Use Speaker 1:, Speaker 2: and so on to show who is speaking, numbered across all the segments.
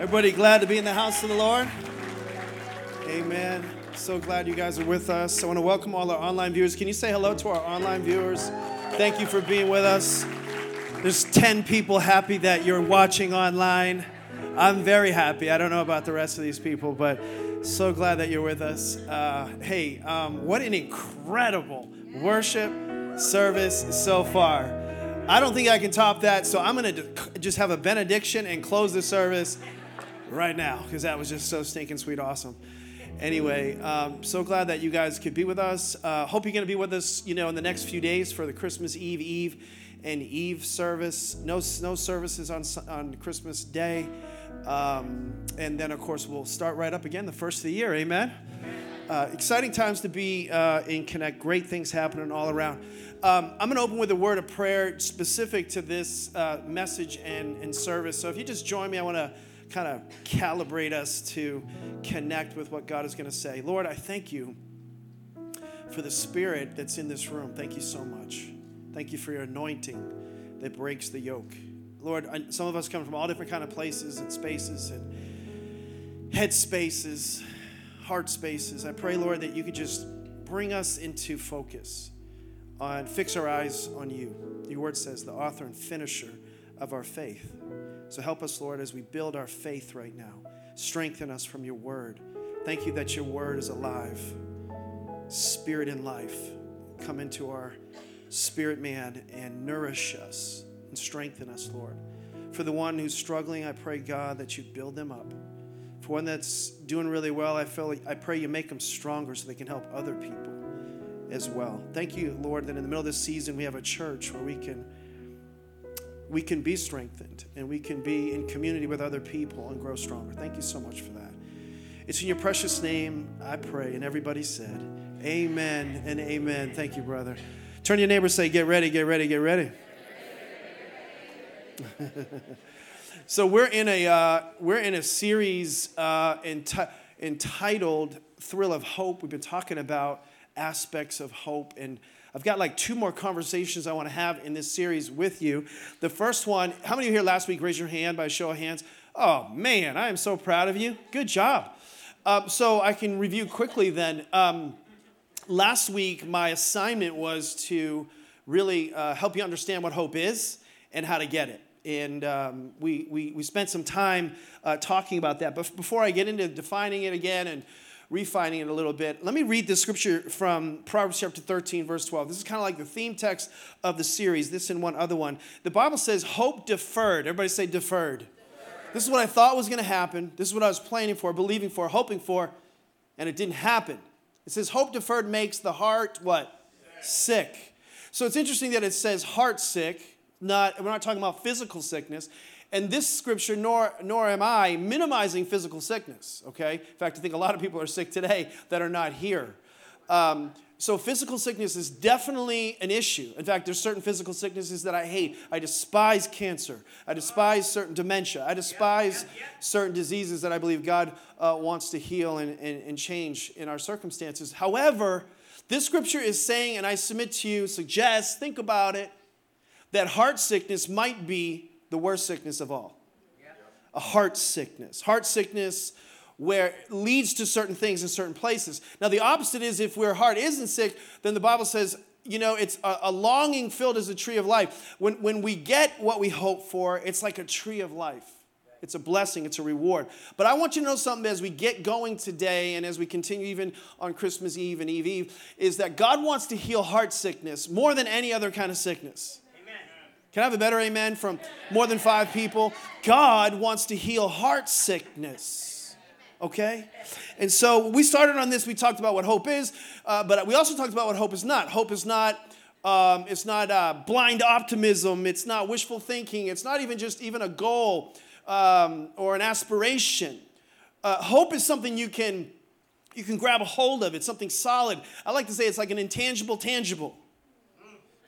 Speaker 1: Everybody glad to be in the house of the Lord? Amen. So glad you guys are with us. I want to welcome all our online viewers. Can you say hello to our online viewers? Thank you for being with us. There's 10 people happy that you're watching online. I'm very happy. I don't know about the rest of these people, but so glad that you're with us. Uh, hey, um, what an incredible worship service so far. I don't think I can top that, so I'm going to just have a benediction and close the service right now because that was just so stinking sweet, awesome. Anyway, um, so glad that you guys could be with us. Uh, hope you're going to be with us, you know, in the next few days for the Christmas Eve, Eve, and Eve service. No, no services on on Christmas Day, um, and then of course we'll start right up again the first of the year. Amen. Uh, exciting times to be uh, in Connect. Great things happening all around. Um, I'm going to open with a word of prayer specific to this uh, message and, and service. So if you just join me, I want to kind of calibrate us to connect with what God is going to say. Lord, I thank you for the spirit that's in this room. Thank you so much. Thank you for your anointing that breaks the yoke. Lord, some of us come from all different kind of places and spaces and head spaces, heart spaces. I pray, Lord, that you could just bring us into focus on fix our eyes on you. Your word says, the author and finisher of our faith. So help us, Lord, as we build our faith right now. Strengthen us from your word. Thank you that your word is alive, spirit and life. Come into our spirit man and nourish us and strengthen us, Lord. For the one who's struggling, I pray, God, that you build them up. For one that's doing really well, I feel I pray you make them stronger so they can help other people as well. Thank you, Lord, that in the middle of this season we have a church where we can we can be strengthened and we can be in community with other people and grow stronger. Thank you so much for that. It's in your precious name I pray. And everybody said, Amen and amen. Thank you, brother. Turn to your neighbor say, Get ready, get ready, get ready. so we're in a uh, we're in a series uh, enti- entitled "Thrill of Hope." We've been talking about aspects of hope and I've got like two more conversations I want to have in this series with you. The first one, how many of you here last week? Raise your hand by show of hands. Oh man, I am so proud of you. Good job. Um, so I can review quickly then. Um, last week, my assignment was to really uh, help you understand what hope is and how to get it. And um, we, we, we spent some time uh, talking about that. But before I get into defining it again and refining it a little bit. Let me read the scripture from Proverbs chapter 13, verse 12. This is kind of like the theme text of the series, this and one other one. The Bible says, Hope deferred. Everybody say deferred. deferred. This is what I thought was going to happen. This is what I was planning for, believing for, hoping for, and it didn't happen. It says, Hope deferred makes the heart what? Sick. sick. So it's interesting that it says heart sick. Not, we're not talking about physical sickness. And this scripture, nor, nor am I minimizing physical sickness, okay? In fact, I think a lot of people are sick today that are not here. Um, so physical sickness is definitely an issue. In fact, there's certain physical sicknesses that I hate. I despise cancer. I despise certain dementia. I despise certain diseases that I believe God uh, wants to heal and, and, and change in our circumstances. However, this scripture is saying, and I submit to you, suggest, think about it, that heart sickness might be the worst sickness of all a heart sickness. Heart sickness where leads to certain things in certain places. Now, the opposite is if our heart isn't sick, then the Bible says, you know, it's a, a, longing filled as a tree of life. When, when we get what we hope for, it's like a tree of life. It's a blessing, it's a reward. But I want you to know something as we get going today and as we continue even on Christmas Eve and Eve Eve, is that God wants to heal heart sickness more than any other kind of sickness. Can I have a better amen from more than five people? God wants to heal heart sickness. Okay? And so we started on this, we talked about what hope is, uh, but we also talked about what hope is not. Hope is not. Um, it's not uh, blind optimism. It's not wishful thinking. It's not even just even a goal um, or an aspiration. Uh, hope is something you can you can grab a hold of. It's something solid. I like to say it's like an intangible tangible.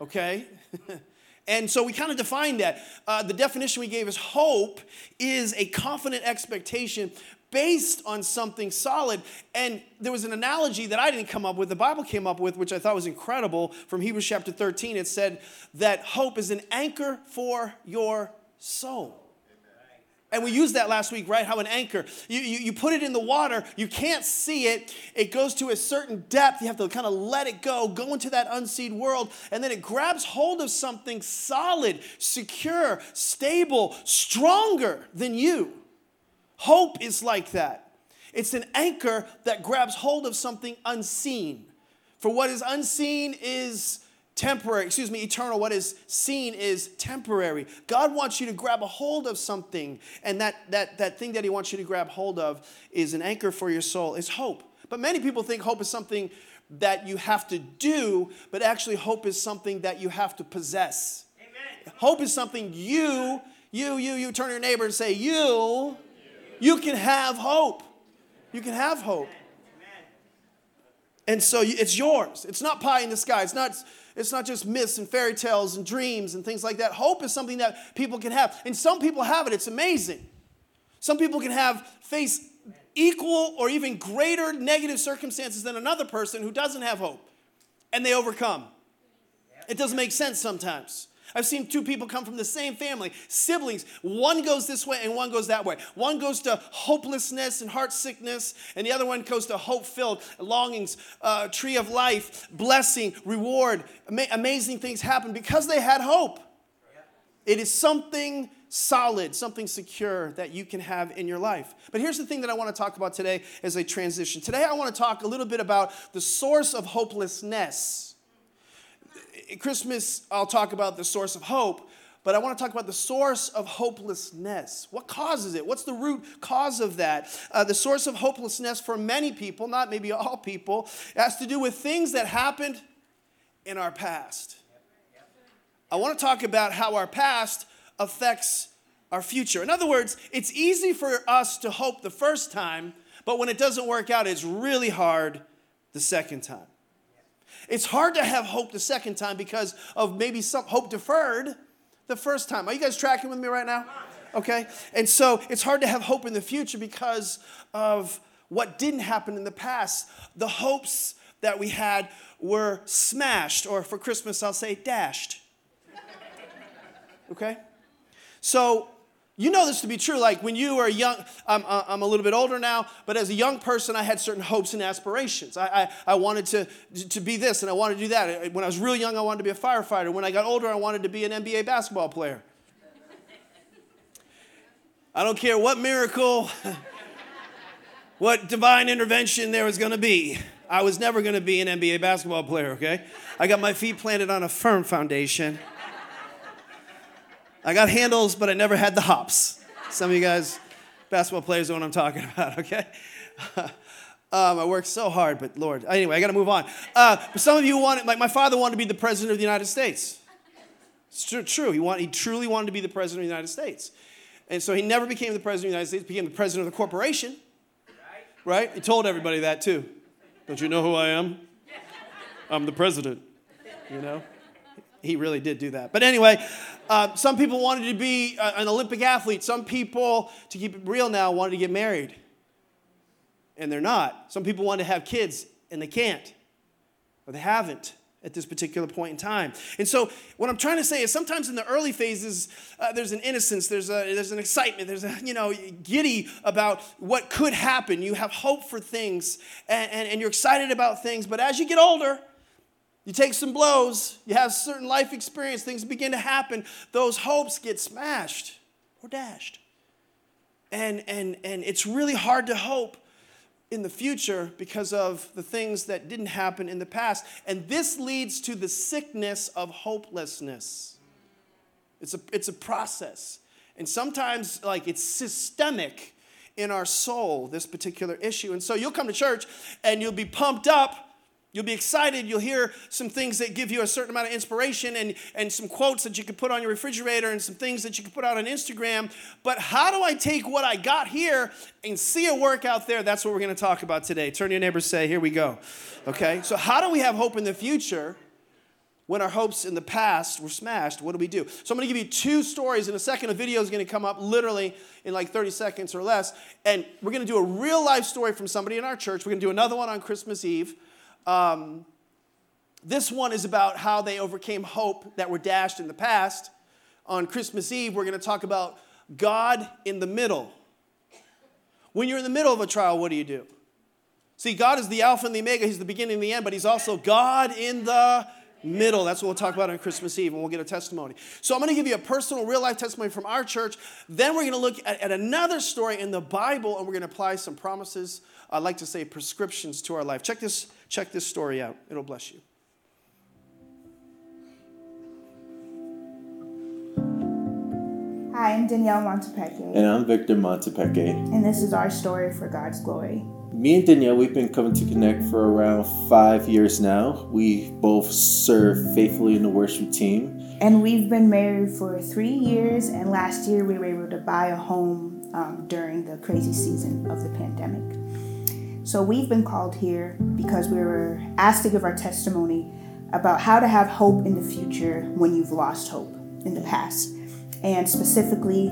Speaker 1: Okay. And so we kind of defined that. Uh, the definition we gave is hope is a confident expectation based on something solid. And there was an analogy that I didn't come up with, the Bible came up with, which I thought was incredible from Hebrews chapter 13. It said that hope is an anchor for your soul. And we used that last week, right? How an anchor, you, you, you, put it in the water, you can't see it, it goes to a certain depth, you have to kind of let it go, go into that unseen world, and then it grabs hold of something solid, secure, stable, stronger than you. Hope is like that. It's an anchor that grabs hold of something unseen. For what is unseen is temporary, excuse me, eternal. What is seen is temporary. God wants you to grab a hold of something, and that, that, that thing that He wants you to grab hold of is an anchor for your soul, is hope. But many people think hope is something that you have to do, but actually, hope is something that you have to possess. Amen. Hope is something you, you, you, you turn to your neighbor and say, You, you can have hope. You can have hope. And so it's yours. It's not pie in the sky. It's not it's not just myths and fairy tales and dreams and things like that. Hope is something that people can have. And some people have it. It's amazing. Some people can have face equal or even greater negative circumstances than another person who doesn't have hope. And they overcome. It doesn't make sense sometimes. I've seen two people come from the same family, siblings. One goes this way and one goes that way. One goes to hopelessness and heart sickness, and the other one goes to hope filled longings, uh, tree of life, blessing, reward. Ama- amazing things happen because they had hope. It is something solid, something secure that you can have in your life. But here's the thing that I want to talk about today as a transition. Today, I want to talk a little bit about the source of hopelessness Christmas, I'll talk about the source of hope, but I want to talk about the source of hopelessness. What causes it? What's the root cause of that? Uh, the source of hopelessness for many people, not maybe all people, has to do with things that happened in our past. I want to talk about how our past affects our future. In other words, it's easy for us to hope the first time, but when it doesn't work out, it's really hard the second time. It's hard to have hope the second time because of maybe some hope deferred the first time. Are you guys tracking with me right now? Okay? And so it's hard to have hope in the future because of what didn't happen in the past. The hopes that we had were smashed, or for Christmas, I'll say dashed. Okay? So you know this to be true. Like when you were young, I'm, I'm a little bit older now, but as a young person, I had certain hopes and aspirations. I, I, I wanted to, to be this and I wanted to do that. When I was real young, I wanted to be a firefighter. When I got older, I wanted to be an NBA basketball player. I don't care what miracle, what divine intervention there was going to be. I was never going to be an NBA basketball player, okay? I got my feet planted on a firm foundation. I got handles, but I never had the hops. Some of you guys, basketball players, know what I'm talking about, okay? um, I worked so hard, but Lord. Anyway, I got to move on. Uh, but some of you wanted, like my father wanted to be the president of the United States. It's true. true. He, want, he truly wanted to be the president of the United States. And so he never became the president of the United States, became the president of the corporation. Right? He told everybody that too. Don't you know who I am? I'm the president. You know? He really did do that. But anyway, uh, some people wanted to be an Olympic athlete. Some people, to keep it real now, wanted to get married. And they're not. Some people want to have kids and they can't, or they haven't at this particular point in time. And so, what I'm trying to say is sometimes in the early phases, uh, there's an innocence, there's, a, there's an excitement, there's a, you know, giddy about what could happen. You have hope for things and, and, and you're excited about things. But as you get older, you take some blows, you have certain life experience, things begin to happen, those hopes get smashed or dashed. And, and, and it's really hard to hope in the future because of the things that didn't happen in the past. And this leads to the sickness of hopelessness. It's a, it's a process. And sometimes, like, it's systemic in our soul, this particular issue. And so you'll come to church and you'll be pumped up You'll be excited. You'll hear some things that give you a certain amount of inspiration and, and some quotes that you can put on your refrigerator and some things that you can put out on Instagram. But how do I take what I got here and see it work out there? That's what we're going to talk about today. Turn to your neighbor say, Here we go. Okay? So, how do we have hope in the future when our hopes in the past were smashed? What do we do? So, I'm going to give you two stories. In a second, a video is going to come up literally in like 30 seconds or less. And we're going to do a real life story from somebody in our church. We're going to do another one on Christmas Eve. Um, this one is about how they overcame hope that were dashed in the past. On Christmas Eve, we're going to talk about God in the middle. When you're in the middle of a trial, what do you do? See, God is the Alpha and the Omega. He's the beginning and the end, but He's also God in the middle. That's what we'll talk about on Christmas Eve, and we'll get a testimony. So I'm going to give you a personal, real life testimony from our church. Then we're going to look at, at another story in the Bible, and we're going to apply some promises. I like to say prescriptions to our life. Check this, check this story out. It'll bless you.
Speaker 2: Hi, I'm Danielle Montepeke.
Speaker 3: And I'm Victor Montepeke.
Speaker 2: And this is our story for God's glory.
Speaker 3: Me and Danielle, we've been coming to connect for around five years now. We both serve faithfully in the worship team.
Speaker 2: And we've been married for three years, and last year we were able to buy a home um, during the crazy season of the pandemic. So we've been called here because we were asked to give our testimony about how to have hope in the future when you've lost hope in the past. And specifically,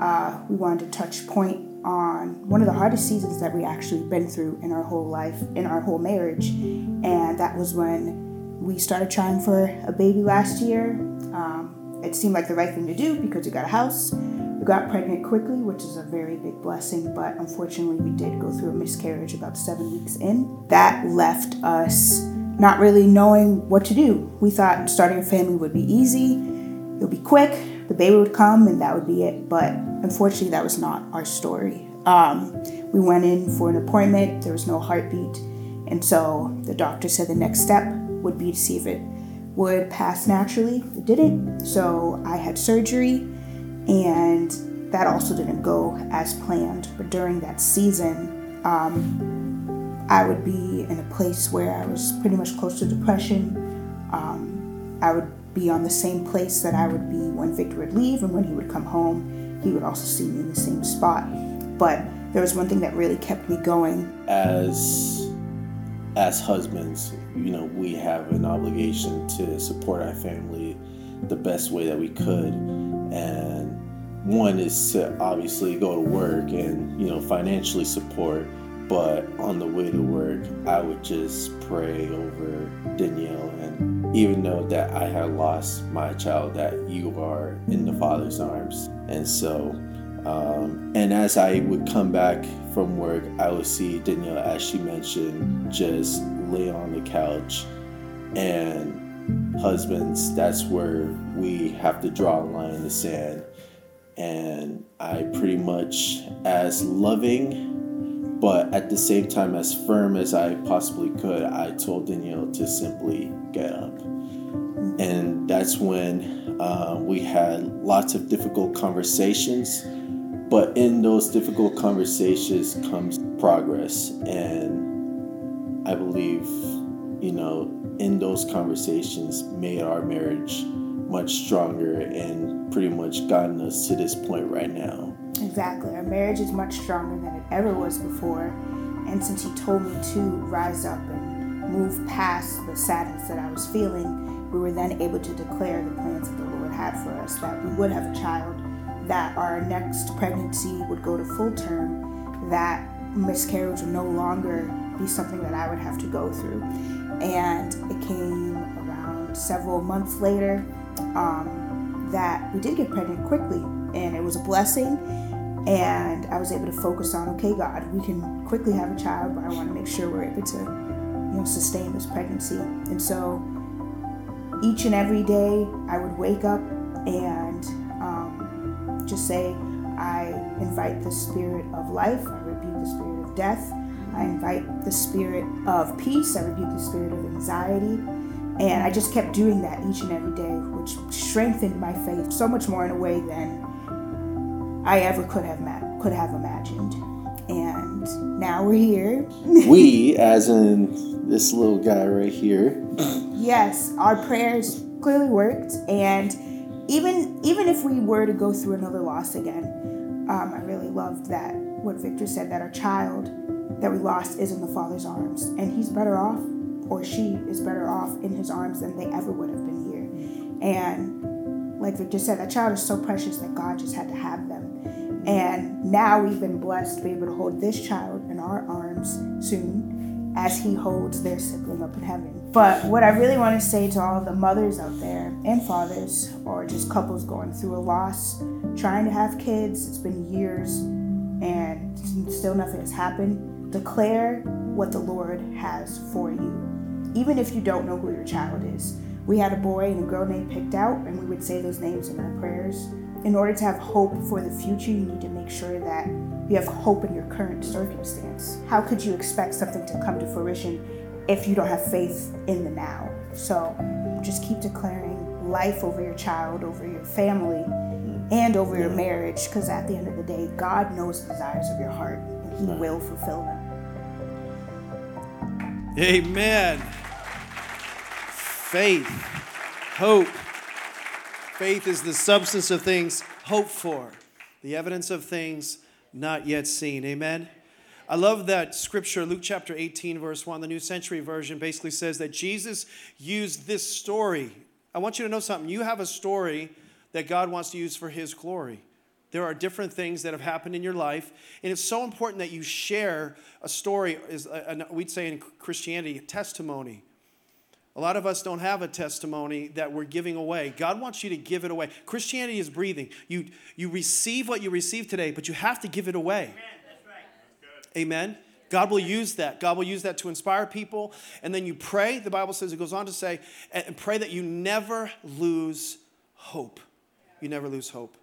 Speaker 2: uh, we wanted to touch point on one of the hardest seasons that we actually been through in our whole life, in our whole marriage. And that was when we started trying for a baby last year. Um, it seemed like the right thing to do because we got a house. We got pregnant quickly, which is a very big blessing, but unfortunately, we did go through a miscarriage about seven weeks in. That left us not really knowing what to do. We thought starting a family would be easy, it would be quick, the baby would come and that would be it. But unfortunately, that was not our story. Um, we went in for an appointment, there was no heartbeat. And so the doctor said the next step would be to see if it would pass naturally. It didn't. So I had surgery, and that also didn't go as planned. But during that season, um, I would be in a place where I was pretty much close to depression. Um, I would be on the same place that I would be when Victor would leave and when he would come home, he would also see me in the same spot. But there was one thing that really kept me going.
Speaker 3: As as husbands, you know, we have an obligation to support our family the best way that we could. And one is to obviously go to work and, you know, financially support but on the way to work, I would just pray over Danielle and even know that I had lost my child, that you are in the Father's arms. And so, um, and as I would come back from work, I would see Danielle, as she mentioned, just lay on the couch. And husbands, that's where we have to draw a line in the sand. And I pretty much, as loving but at the same time, as firm as I possibly could, I told Danielle to simply get up. And that's when uh, we had lots of difficult conversations. But in those difficult conversations comes progress. And I believe, you know, in those conversations made our marriage much stronger and pretty much gotten us to this point right now.
Speaker 2: Exactly. Our marriage is much stronger than it ever was before. And since he told me to rise up and move past the sadness that I was feeling, we were then able to declare the plans that the Lord had for us that we would have a child, that our next pregnancy would go to full term, that miscarriage would no longer be something that I would have to go through. And it came around several months later um, that we did get pregnant quickly, and it was a blessing and I was able to focus on, okay, God, we can quickly have a child, but I want to make sure we're able to, you know, sustain this pregnancy. And so each and every day I would wake up and um, just say, I invite the spirit of life, I rebuke the spirit of death, I invite the spirit of peace, I rebuke the spirit of anxiety. And I just kept doing that each and every day, which strengthened my faith so much more in a way than I ever could have ma- could have imagined. And now we're here.
Speaker 3: we, as in this little guy right here.
Speaker 2: yes, our prayers clearly worked, and even even if we were to go through another loss again, um, I really loved that what Victor said that our child that we lost is in the Father's arms, and he's better off, or she is better off in his arms than they ever would have been here. And like Victor said, that child is so precious that God just had to have them and now we've been blessed to be able to hold this child in our arms soon. as he holds their sibling up in heaven. But what I really want to say to all the mothers out there and fathers, or just couples going through a loss, trying to have kids, it's been years and still nothing has happened, declare what the Lord has for you. Even if you don't know who your child is. We had a boy and a girl named picked out, and we would say those names in our prayers. In order to have hope for the future, you need to make sure that you have hope in your current circumstance. How could you expect something to come to fruition if you don't have faith in the now? So just keep declaring life over your child, over your family, and over your marriage, because at the end of the day, God knows the desires of your heart and He will fulfill them.
Speaker 1: Amen. Faith, hope. Faith is the substance of things hoped for, the evidence of things not yet seen. Amen. I love that scripture, Luke chapter 18, verse 1, the New Century Version basically says that Jesus used this story. I want you to know something. You have a story that God wants to use for His glory. There are different things that have happened in your life, and it's so important that you share a story. Is we'd say in Christianity, a testimony. A lot of us don't have a testimony that we're giving away. God wants you to give it away. Christianity is breathing. You, you receive what you receive today, but you have to give it away. Amen. That's right. That's Amen. God will use that. God will use that to inspire people. And then you pray. The Bible says, it goes on to say, and pray that you never lose hope. You never lose hope.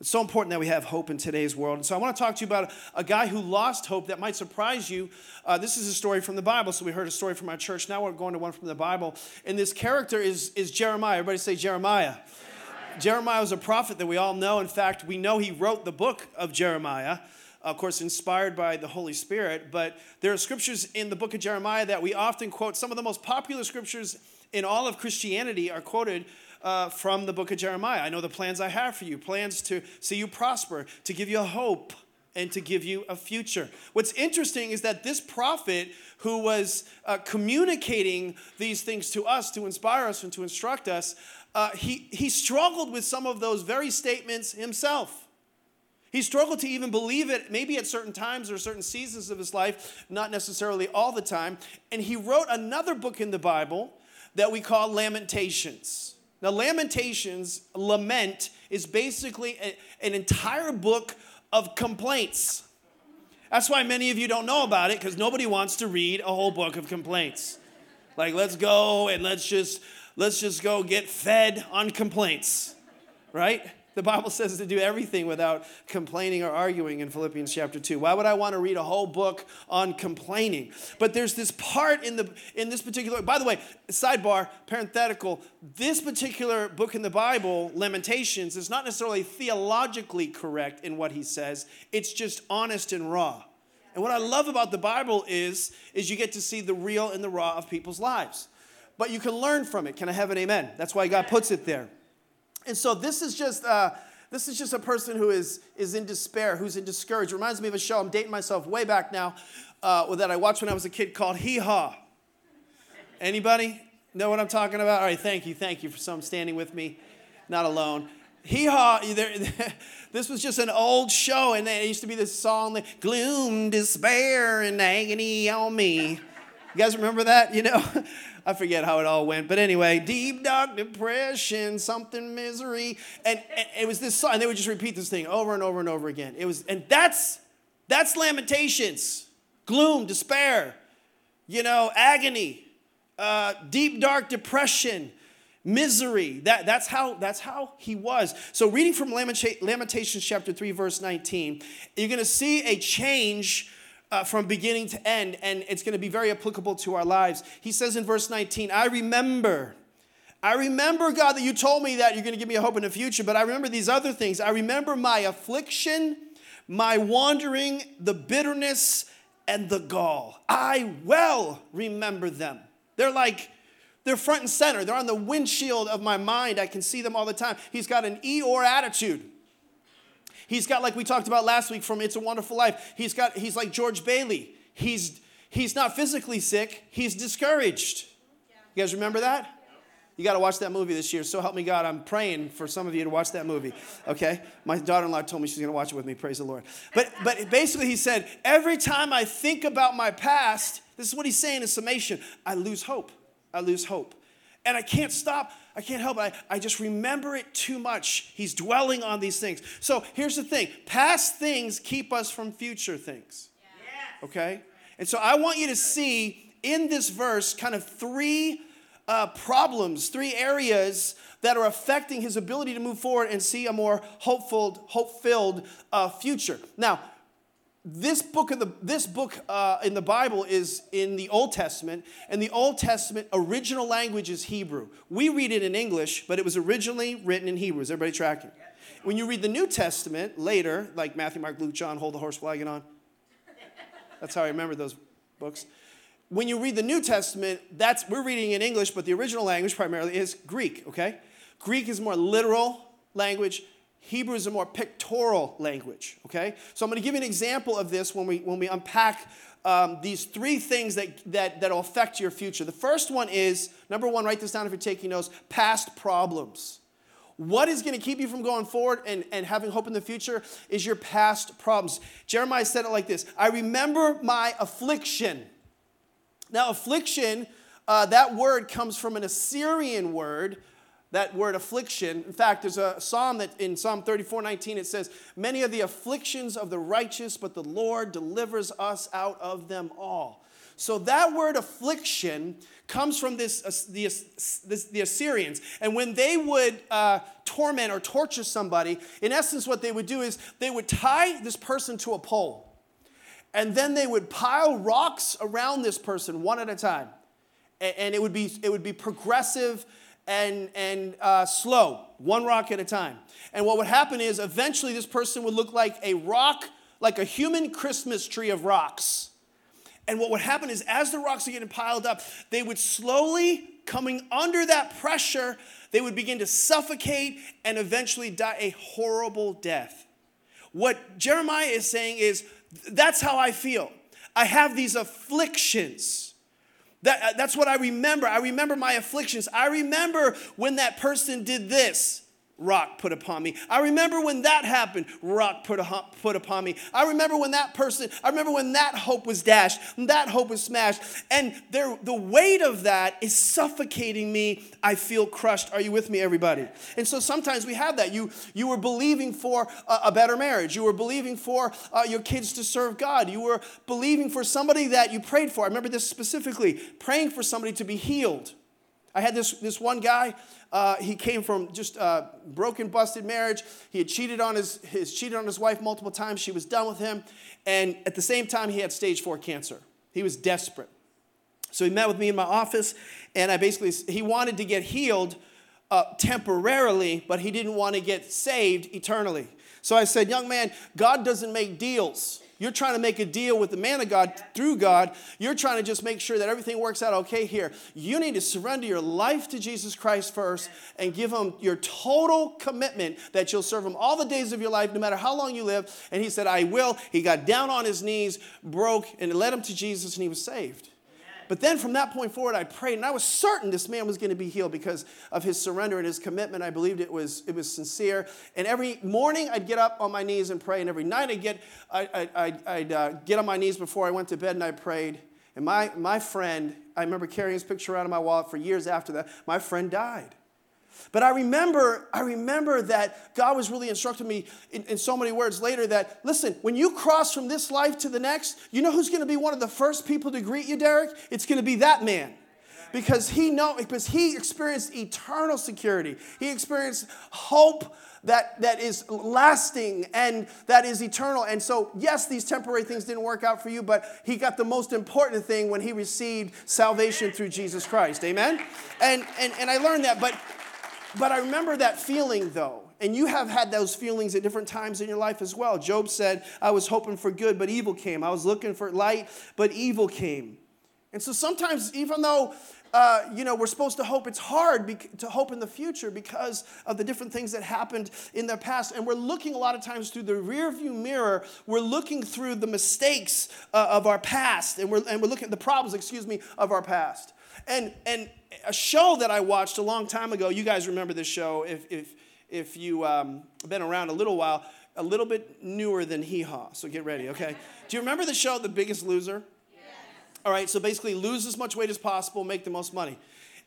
Speaker 1: It's so important that we have hope in today's world. And so I want to talk to you about a guy who lost hope that might surprise you. Uh, this is a story from the Bible. So we heard a story from our church. Now we're going to one from the Bible. And this character is, is Jeremiah. Everybody say Jeremiah. Jeremiah. Jeremiah was a prophet that we all know. In fact, we know he wrote the book of Jeremiah of course, inspired by the Holy Spirit. But there are scriptures in the book of Jeremiah that we often quote. Some of the most popular scriptures in all of Christianity are quoted uh, from the book of Jeremiah. I know the plans I have for you plans to see you prosper, to give you a hope, and to give you a future. What's interesting is that this prophet who was uh, communicating these things to us to inspire us and to instruct us, uh, he, he struggled with some of those very statements himself. He struggled to even believe it, maybe at certain times or certain seasons of his life, not necessarily all the time. And he wrote another book in the Bible that we call Lamentations. Now, Lamentations, lament, is basically a, an entire book of complaints. That's why many of you don't know about it because nobody wants to read a whole book of complaints. Like, let's go and let's just let's just go get fed on complaints, right? The Bible says to do everything without complaining or arguing in Philippians chapter 2. Why would I want to read a whole book on complaining? But there's this part in the in this particular by the way, sidebar, parenthetical, this particular book in the Bible, Lamentations, is not necessarily theologically correct in what he says. It's just honest and raw. And what I love about the Bible is is you get to see the real and the raw of people's lives. But you can learn from it. Can I have an amen? That's why God puts it there. And so this is just uh, this is just a person who is is in despair, who's in discouraged. Reminds me of a show. I'm dating myself way back now uh, that I watched when I was a kid called Hee Haw. Anybody know what I'm talking about? All right, thank you, thank you for some standing with me, not alone. Hee Haw. This was just an old show, and it used to be this song, "Gloom, Despair, and Agony on Me." You guys remember that? You know, I forget how it all went. But anyway, deep dark depression, something misery. And, and, it was this song, and they would just repeat this thing over and over and over again. It was, and that's that's lamentations, gloom, despair, you know, agony, uh, deep dark depression, misery. That, that's, how, that's how he was. So, reading from Lamentations chapter 3, verse 19, you're going to see a change uh, from beginning to end, and it's going to be very applicable to our lives. He says in verse 19, I remember. I remember, God, that you told me that you're going to give me a hope in the future, but I remember these other things. I remember my affliction, my wandering, the bitterness, and the gall. I well remember them. They're like, they're front and center. They're on the windshield of my mind. I can see them all the time. He's got an Eeyore attitude. He's got, like we talked about last week from It's a Wonderful Life, he's got, he's like George Bailey. He's, he's not physically sick, he's discouraged. You guys remember that? You got to watch that movie this year. So help me God. I'm praying for some of you to watch that movie. Okay? My daughter-in-law told me she's going to watch it with me. Praise the Lord. But but basically he said, "Every time I think about my past, This is what he's saying in summation. I lose hope. I lose hope. And I can't stop. I can't help it. I, I just remember it too much. He's dwelling on these things. So here's the thing past things keep us from future things. Okay? And so I want you to see in this verse kind of three uh, problems, three areas that are affecting his ability to move forward and see a more hopeful, hope-filled uh, future. Now, this book of the this book uh, in the bible is in the old testament and the old testament original language is hebrew. We read it in english but it was originally written in hebrew. Is everybody tracking? When you read the new testament later like matthew mark luke john hold the horse flagon on. That's how i remember those books. When you read the new testament that's we're reading in english but the original language primarily is greek okay? Greek is more literal language Hebrew is a more pictorial language, okay? So I'm going to give you an example of this when we, when we unpack um, these three things that, that, that'll affect your future. The first one is number one, write this down if you're taking notes past problems. What is going to keep you from going forward and, and having hope in the future is your past problems. Jeremiah said it like this I remember my affliction. Now, affliction, uh, that word comes from an Assyrian word that word affliction. In fact, there's a psalm that in Psalm 34 19 it says, Many are the afflictions of the righteous, but the Lord delivers us out of them all. So that word affliction comes from this, uh, the, this, the Assyrians. And when they would uh, torment or torture somebody, in essence, what they would do is they would tie this person to a pole. And then they would pile rocks around this person one at a time. And, and it, would be, it would be progressive and, and uh, slow, one rock at a time. And what would happen is eventually this person would look like a rock, like a human Christmas tree of rocks. And what would happen is as the rocks are getting piled up, they would slowly, coming under that pressure, they would begin to suffocate and eventually die a horrible death. What Jeremiah is saying is, that's how I feel. I have these afflictions. That, uh, that's what I remember. I remember my afflictions. I remember when that person did this rock put upon me. I remember when that happened, rock put, a, put upon me. I remember when that person, I remember when that hope was dashed, that hope was smashed. And there, the weight of that is suffocating me. I feel crushed. Are you with me, everybody? And so sometimes we have that. You, you were believing for a, a better marriage. You were believing for uh, your kids to serve God. You were believing for somebody that you prayed for. I remember this specifically, praying for somebody to be healed. I had this, this one guy, uh, he came from just a broken, busted marriage. He had cheated on his, his, cheated on his wife multiple times. She was done with him. And at the same time, he had stage four cancer. He was desperate. So he met with me in my office, and I basically, he wanted to get healed uh, temporarily, but he didn't want to get saved eternally. So I said, Young man, God doesn't make deals. You're trying to make a deal with the man of God through God. You're trying to just make sure that everything works out okay here. You need to surrender your life to Jesus Christ first and give him your total commitment that you'll serve him all the days of your life, no matter how long you live. And he said, I will. He got down on his knees, broke, and led him to Jesus, and he was saved. But then from that point forward, I prayed, and I was certain this man was going to be healed because of his surrender and his commitment. I believed it was, it was sincere. And every morning, I'd get up on my knees and pray. And every night, I'd get, I, I, I'd, uh, get on my knees before I went to bed and I prayed. And my, my friend, I remember carrying his picture around in my wallet for years after that. My friend died. But I remember, I remember that God was really instructing me in, in, so many words later that, listen, when you cross from this life to the next, you know who's going to be one of the first people to greet you, Deryck? It's going to be that man. Because he know because he experienced eternal security. He experienced hope that, that is lasting and that is eternal. And so, yes, these temporary things didn't work out for you, but he got the most important thing when he received salvation through Jesus Christ. Amen? And and, and I learned that, but but I remember that feeling though. And you have had those feelings at different times in your life as well. Job said, I was hoping for good, but evil came. I was looking for light, but evil came. And so sometimes, even though uh, you know, we're supposed to hope. It's hard to hope in the future because of the different things that happened in the past. And we're looking a lot of times through the rearview mirror. We're looking through the mistakes uh, of our past, and we're, and we're looking at the problems, excuse me, of our past. And, and a show that I watched a long time ago, you guys remember this show if, if, if you've um, been around a little while, a little bit newer than Hee Haw, so get ready, okay? Do you remember the show The Biggest Loser? All right, so basically lose as much weight as possible, make the most money.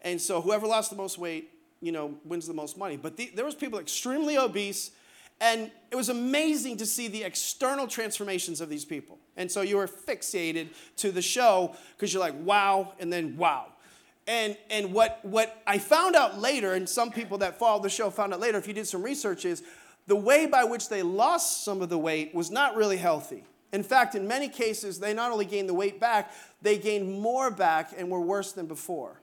Speaker 1: And so whoever lost the most weight, you know, wins the most money. But the, there was people extremely obese, and it was amazing to see the external transformations of these people. And so you were fixated to the show because you're like, wow, and then wow. And, and what, what I found out later, and some people that followed the show found out later, if you did some research, is the way by which they lost some of the weight was not really healthy. In fact, in many cases, they not only gained the weight back, they gained more back and were worse than before.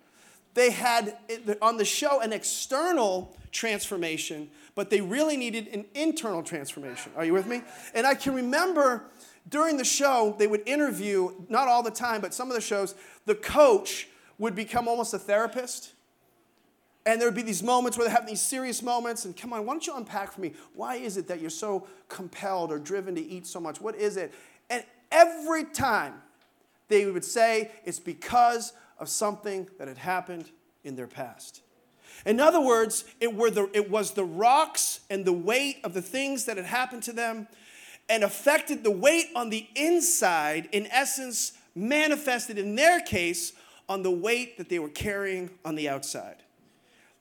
Speaker 1: They had on the show an external transformation, but they really needed an internal transformation. Are you with me? And I can remember during the show, they would interview, not all the time, but some of the shows, the coach would become almost a therapist. And there would be these moments where they have these serious moments. And come on, why don't you unpack for me? Why is it that you're so compelled or driven to eat so much? What is it? And every time they would say it's because of something that had happened in their past. In other words, it, were the, it was the rocks and the weight of the things that had happened to them and affected the weight on the inside, in essence, manifested in their case on the weight that they were carrying on the outside.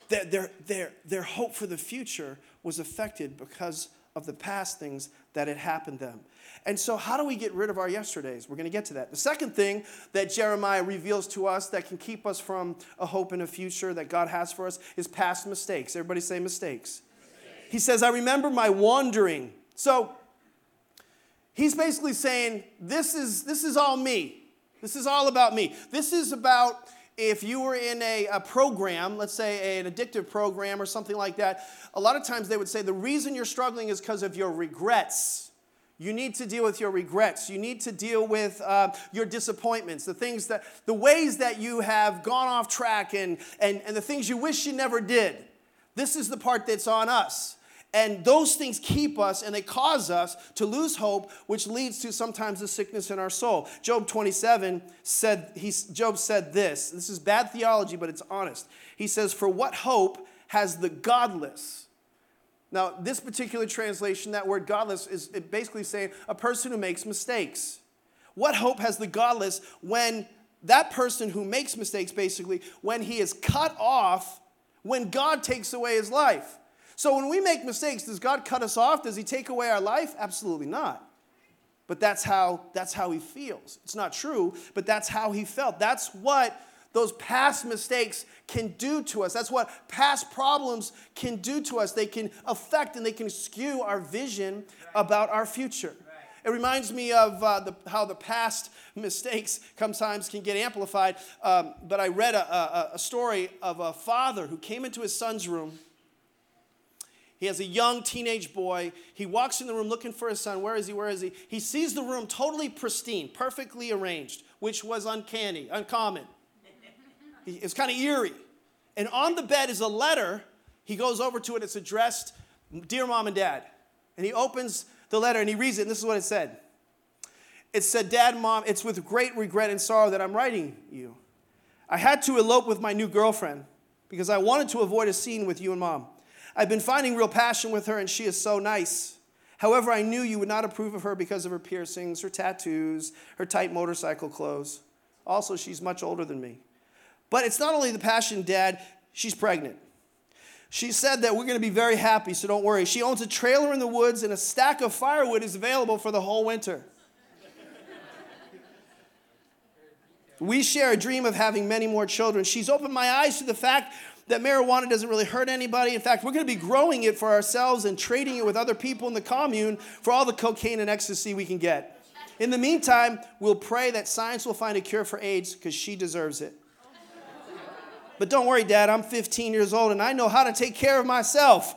Speaker 1: Their, their, their, their hope for the future was affected because of the past things that had happened them. And so, how do we get rid of our yesterdays? We're going to get to that. The second thing that Jeremiah reveals to us that can keep us from a hope in a future that God has for us is past mistakes. Everybody say mistakes. mistakes. He says, I remember my wandering. So, he's basically saying, this is, this is all me. This is all about me. This is about if you were in a, a, program, let's say an addictive program or something like that, a lot of times they would say the reason you're struggling is because of your regrets. You need to deal with your regrets. You need to deal with uh, your disappointments, the things that, the ways that you have gone off track and, and, and the things you wish you never did. This is the part that's on us. And those things keep us and they cause us to lose hope, which leads to sometimes the sickness in our soul. Job 27 said, he, Job said this. This is bad theology, but it's honest. He says, For what hope has the godless? Now, this particular translation, that word godless, is basically saying a person who makes mistakes. What hope has the godless when that person who makes mistakes, basically, when he is cut off, when God takes away his life? So when we make mistakes, does God cut us off? Does he take away our life? Absolutely not. But that's how that's how he feels. It's not true, but that's how he felt. That's what those past mistakes can do to us. That's what past problems can do to us. They can affect and they can skew our vision about our future. It reminds me of uh, the, how the past mistakes sometimes can get amplified. Um, but I read a, a, a story of a father who came into his son's room he has a young teenage boy. He walks in the room looking for his son. Where is he? Where is he? He sees the room totally pristine, perfectly arranged, which was uncanny, uncommon. It's kind of eerie. And on the bed is a letter. He goes over to it. It's addressed, Dear Mom and Dad. And he opens the letter and he reads it. And this is what it said It said, Dad, Mom, it's with great regret and sorrow that I'm writing you. I had to elope with my new girlfriend because I wanted to avoid a scene with you and Mom. I've been finding real passion with her, and she is so nice. However, I knew you would not approve of her because of her piercings, her tattoos, her tight motorcycle clothes. Also, she's much older than me. But it's not only the passion, Dad, she's pregnant. She said that we're going to be very happy, so don't worry. She owns a trailer in the woods, and a stack of firewood is available for the whole winter. we share a dream of having many more children. She's opened my eyes to the fact that marijuana doesn't really hurt anybody. In fact, we're going to be growing it for ourselves and trading it with other people in the commune for all the cocaine and ecstasy we can get. In the meantime, we'll pray that science will find a cure for AIDS because she deserves it. But don't worry, Dad, I'm 15 years old and I know how to take care of myself.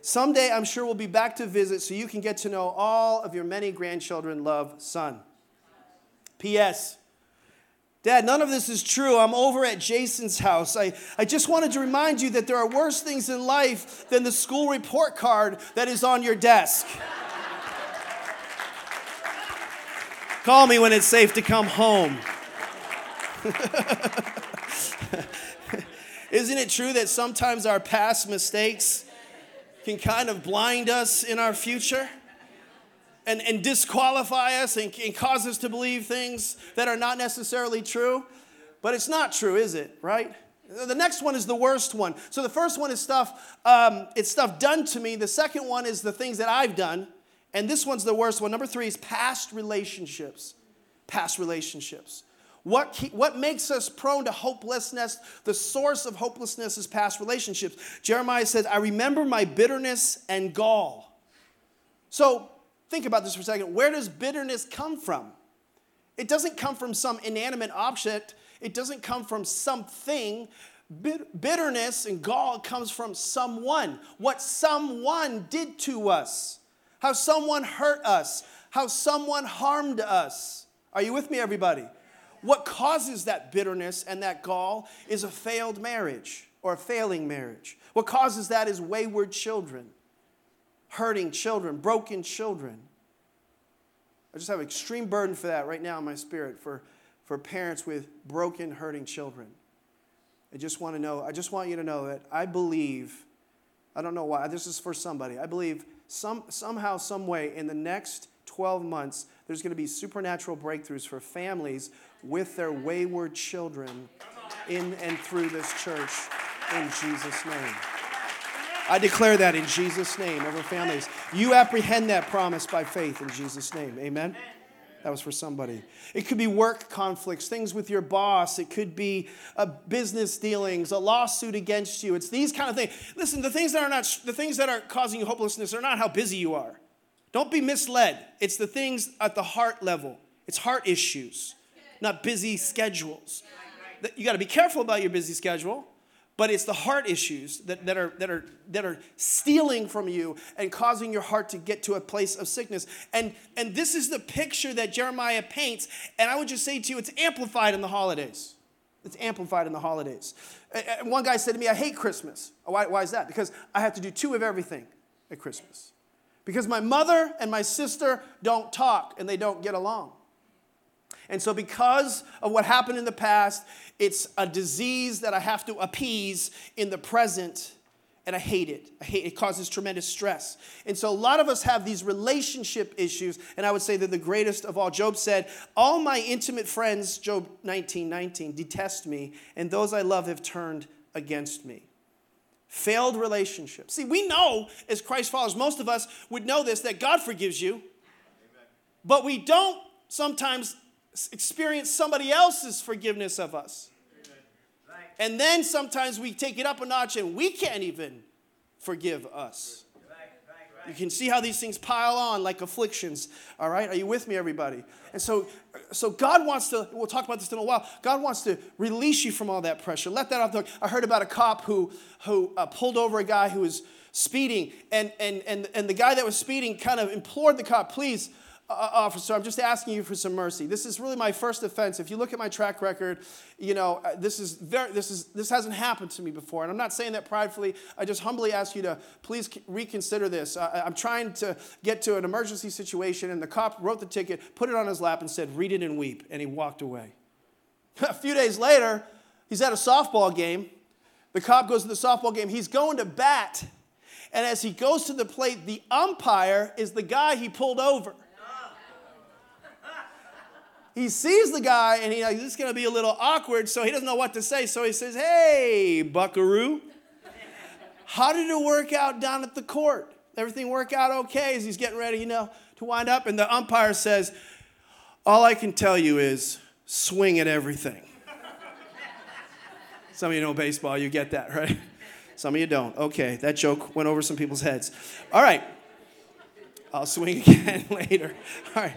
Speaker 1: Someday I'm sure we'll be back to visit so you can get to know all of your many grandchildren love son. P.S. Dad, none of this is true. I'm over at Jason's house. I, I just wanted to remind you that there are worse things in life than the school report card that is on your desk. Call me when it's safe to come home. Isn't it true that sometimes our past mistakes can kind of blind us in our future? And, and disqualify us and, and cause us to believe things that are not necessarily true. But it's not true, is it? Right? The next one is the worst one. So the first one is stuff, um, it's stuff done to me. The second one is the things that I've done. And this one's the worst one. Number three is past relationships. Past relationships. What, what makes us prone to hopelessness? The source of hopelessness is past relationships. Jeremiah says, I remember my bitterness and gall. So think about this for a second. Where does bitterness come from? It doesn't come from some inanimate object, it doesn't come from something. Bitterness and gall comes from someone. What someone did to us, how someone hurt us, how someone harmed us. Are you with me, everybody? What causes that bitterness and that gall is a failed marriage or a failing marriage. What causes that is wayward children, hurting children, broken children. I just have extreme burden for that right now in my spirit for, for parents with broken, hurting children. I just want to know, I just want you to know that I believe, I don't know why, this is for somebody. I believe some, somehow, some way in the next 12 months, there's going to be supernatural breakthroughs for families with their wayward children in and through this church in Jesus' name. I declare that in Jesus' name over families. You apprehend that promise by faith in Jesus' name. Amen. That was for somebody. It could be work conflicts, things with your boss. It could be a business dealings, a lawsuit against you. It's these kind of things. Listen, the things that are not the things that are causing you hopelessness are not how busy you are. Don't be misled. It's the things at the heart level. It's heart issues not busy schedules. You got to be careful about your busy schedule, but it's the heart issues that, that, are, that, are, that are stealing from you and causing your heart to get to a place of sickness. And, and this is the picture that Jeremiah paints. And I would just say to you, it's amplified in the holidays. It's amplified in the holidays. And one guy said to me, I hate Christmas. Why, why is that? Because I have to do two of everything at Christmas. Because my mother and my sister don't talk and they don't get along. And so, because of what happened in the past, it's a disease that I have to appease in the present. And I hate it. I hate it. it causes tremendous stress. And so a lot of us have these relationship issues, and I would say they're the greatest of all. Job said, All my intimate friends, Job 19, 19, detest me, and those I love have turned against me. Failed relationships. See, we know as Christ followers, most of us would know this that God forgives you, Amen. but we don't sometimes experience somebody else's forgiveness of us. And then sometimes we take it up a notch and we can't even forgive us. You can see how these things pile on like afflictions. All right? Are you with me, everybody? And so, so God wants to, we'll talk about this in a while. God wants to release you from all that pressure. Let that off the I heard about a cop who, who uh, pulled over a guy who was speeding, and, and, and, and the guy that was speeding kind of implored the cop, please, officer, I'm just asking you for some mercy. This is really my first offense. If you look at my track record, you know, uh, this is very, this is, this hasn't happened to me before. And I'm not saying that pridefully. I just humbly ask you to please reconsider this. I, I'm trying to get to an emergency situation, and the cop wrote the ticket, put it on his lap, and said, read it and weep. And he walked away. a few days later, he's at a softball game. The cop goes to the softball game. He's going to bat. And as he goes to the plate, the umpire is the guy he pulled over he sees the guy and he's like, this is going to be a little awkward, so he doesn't know what to say. So he says, Hey, buckaroo, how did it work out down at the court? Everything work out okay as he's getting ready, you know, to wind up? And the umpire says, All I can tell you is swing at everything. Some of you know baseball, you get that, right? Some of you don't. Okay, that joke went over some people's heads. All right, I'll swing again later. All right.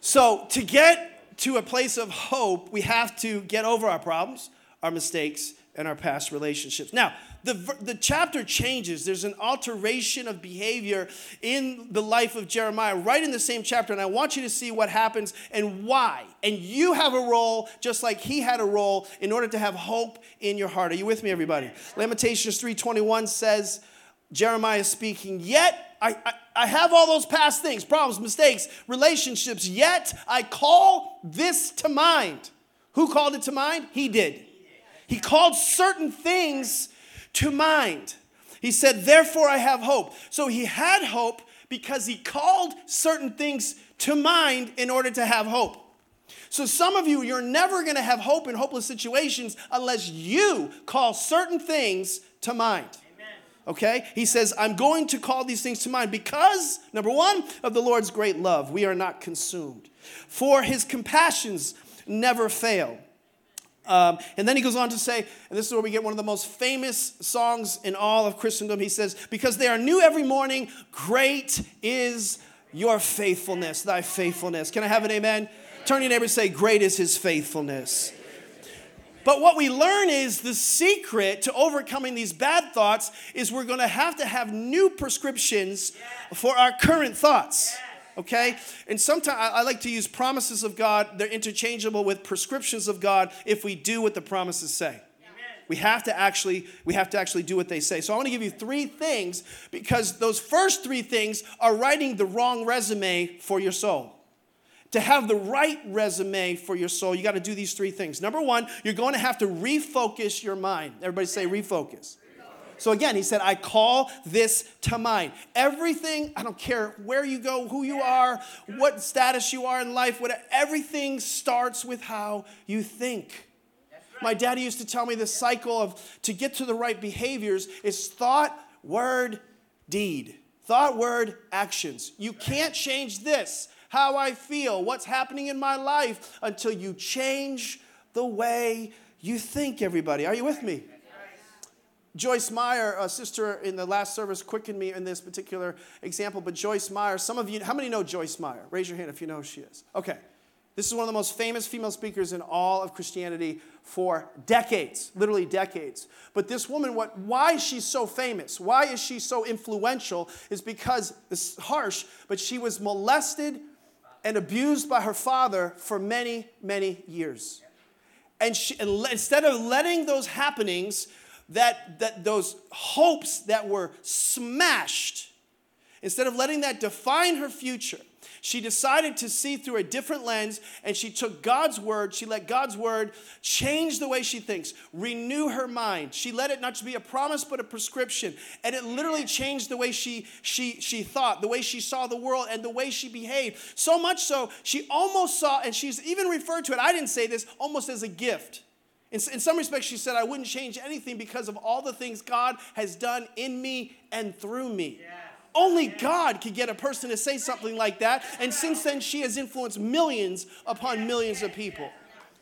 Speaker 1: So, to get to a place of hope, we have to get over our problems, our mistakes, and our past relationships. Now, the, the chapter changes. There's an alteration of behavior in the life of Jeremiah right in the same chapter. And I want you to see what happens and why. And you have a role just like he had a role in order to have hope in your heart. Are you with me, everybody? Lamentations 3.21 says, Jeremiah speaking, Yet I, I, I have all those past things, problems, mistakes, relationships, yet I call this to mind. Who called it to mind? He did. He called certain things to mind. He said, Therefore I have hope. So he had hope because he called certain things to mind in order to have hope. So, some of you, you're never going to have hope in hopeless situations unless you call certain things to mind. Okay? He says, I'm going to call these things to mind because, number one, of the Lord's great love, we are not consumed. For his compassions never fail. Um, and then he goes on to say, and this is where we get one of the most famous songs in all of Christendom. He says, Because they are new every morning, great is your faithfulness, thy faithfulness. Can I have an amen? Turn your neighbor and say, Great is his faithfulness. But what we learn is the secret to overcoming these bad thoughts is we're going to have to have new prescriptions for our current thoughts. Okay? And sometimes I like to use promises of God. They're interchangeable with prescriptions of God if we do what the promises say. We have to actually we have to actually do what they say. So I want to give you three things because those first three things are writing the wrong resume for your soul to have the right resume for your soul, you got to do these three things. Number one, you're going to have to refocus your mind. Everybody say refocus. So again, he said, I call this to mind. Everything, I don't care where you go, who you are, what status you are in life, whatever, everything starts with how you think. My daddy used to tell me this cycle of to get to the right behaviors is thought, word, deed. Thought, word, actions. You can't change this how I feel, what's happening in my life until you change the way you think, everybody. Are you with me? Joyce Meyer, a sister in the last service, quickened me in this particular example. But Joyce Meyer, some of you, how many know Joyce Meyer? Raise your hand if you know who she is. Okay. This is one of the most famous female speakers in all of Christianity for decades, literally decades. But this woman, what, why she's so famous, why is she so influential, is because it's harsh, but she was molested and abused by her father for many, many years. And, she, and instead of letting those happenings, that, that those hopes that were smashed, instead of letting that define her future, she decided to see through a different lens and she took God's word, she let God's word change the way she thinks, renew her mind. She let it not just be a promise but a prescription. And it literally changed the way she she she thought, the way she saw the world and the way she behaved. So much so she almost saw and she's even referred to it, I didn't say this, almost as a gift. In, in some respects, she said, I wouldn't change anything because of all the things God has done in me and through me. Yeah. Only God could get a person to say something like that. And since then, she has influenced millions upon millions of people.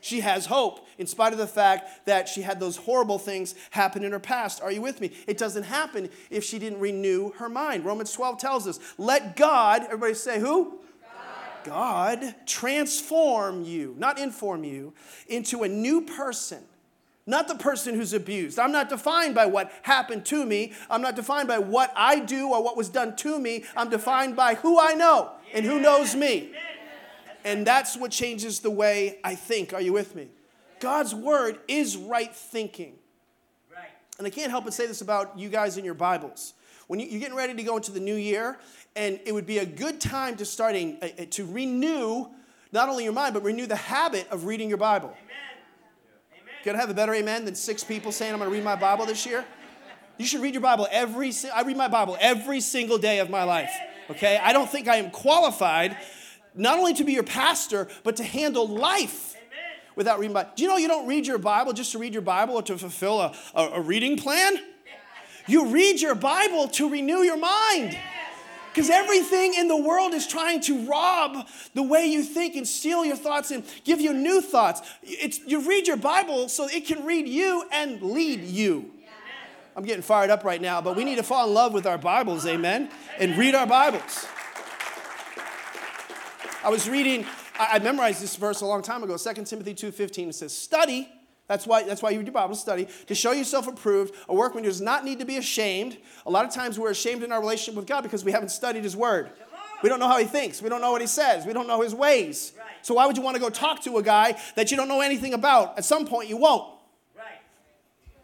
Speaker 1: She has hope in spite of the fact that she had those horrible things happen in her past. Are you with me? It doesn't happen if she didn't renew her mind. Romans 12 tells us, let God, everybody say who? God, God transform you, not inform you, into a new person not the person who's abused. I'm not defined by what happened to me. I'm not defined by what I do or what was done to me. I'm defined by who I know and who knows me. And that's what changes the way I think. Are you with me? God's word is right thinking. And I can't help but say this about you guys in your Bibles. When you, are getting ready to go into the new year, and it would be a good time to starting uh, to renew not only your mind, but renew the habit of reading your Bible. Could I have a better amen than six people saying I'm going to read my Bible this year? You should read your Bible every. I read my Bible every single day of my life. Okay, I don't think I am qualified not only to be your pastor but to handle life without reading Bible. Do you know you don't read your Bible just to read your Bible or to fulfill a, a, a reading plan? You read your Bible to renew your mind. Because everything in the world is trying to rob the way you think and steal your thoughts and give you new thoughts. It's, you read your Bible so it can read you and lead you. I'm getting fired up right now, but we need to fall in love with our Bibles, amen, and read our Bibles. I was reading, I memorized this verse a long time ago, 2 Timothy 2.15. It says, study that's why, that's why you do Bible study, to show yourself approved, a workman who does not need to be ashamed. A lot of times we're ashamed in our relationship with God because we haven't studied His Word. We don't know how He thinks. We don't know what He says. We don't know His ways. Right. So why would you want to go talk to a guy that you don't know anything about? At some point, you won't. Right.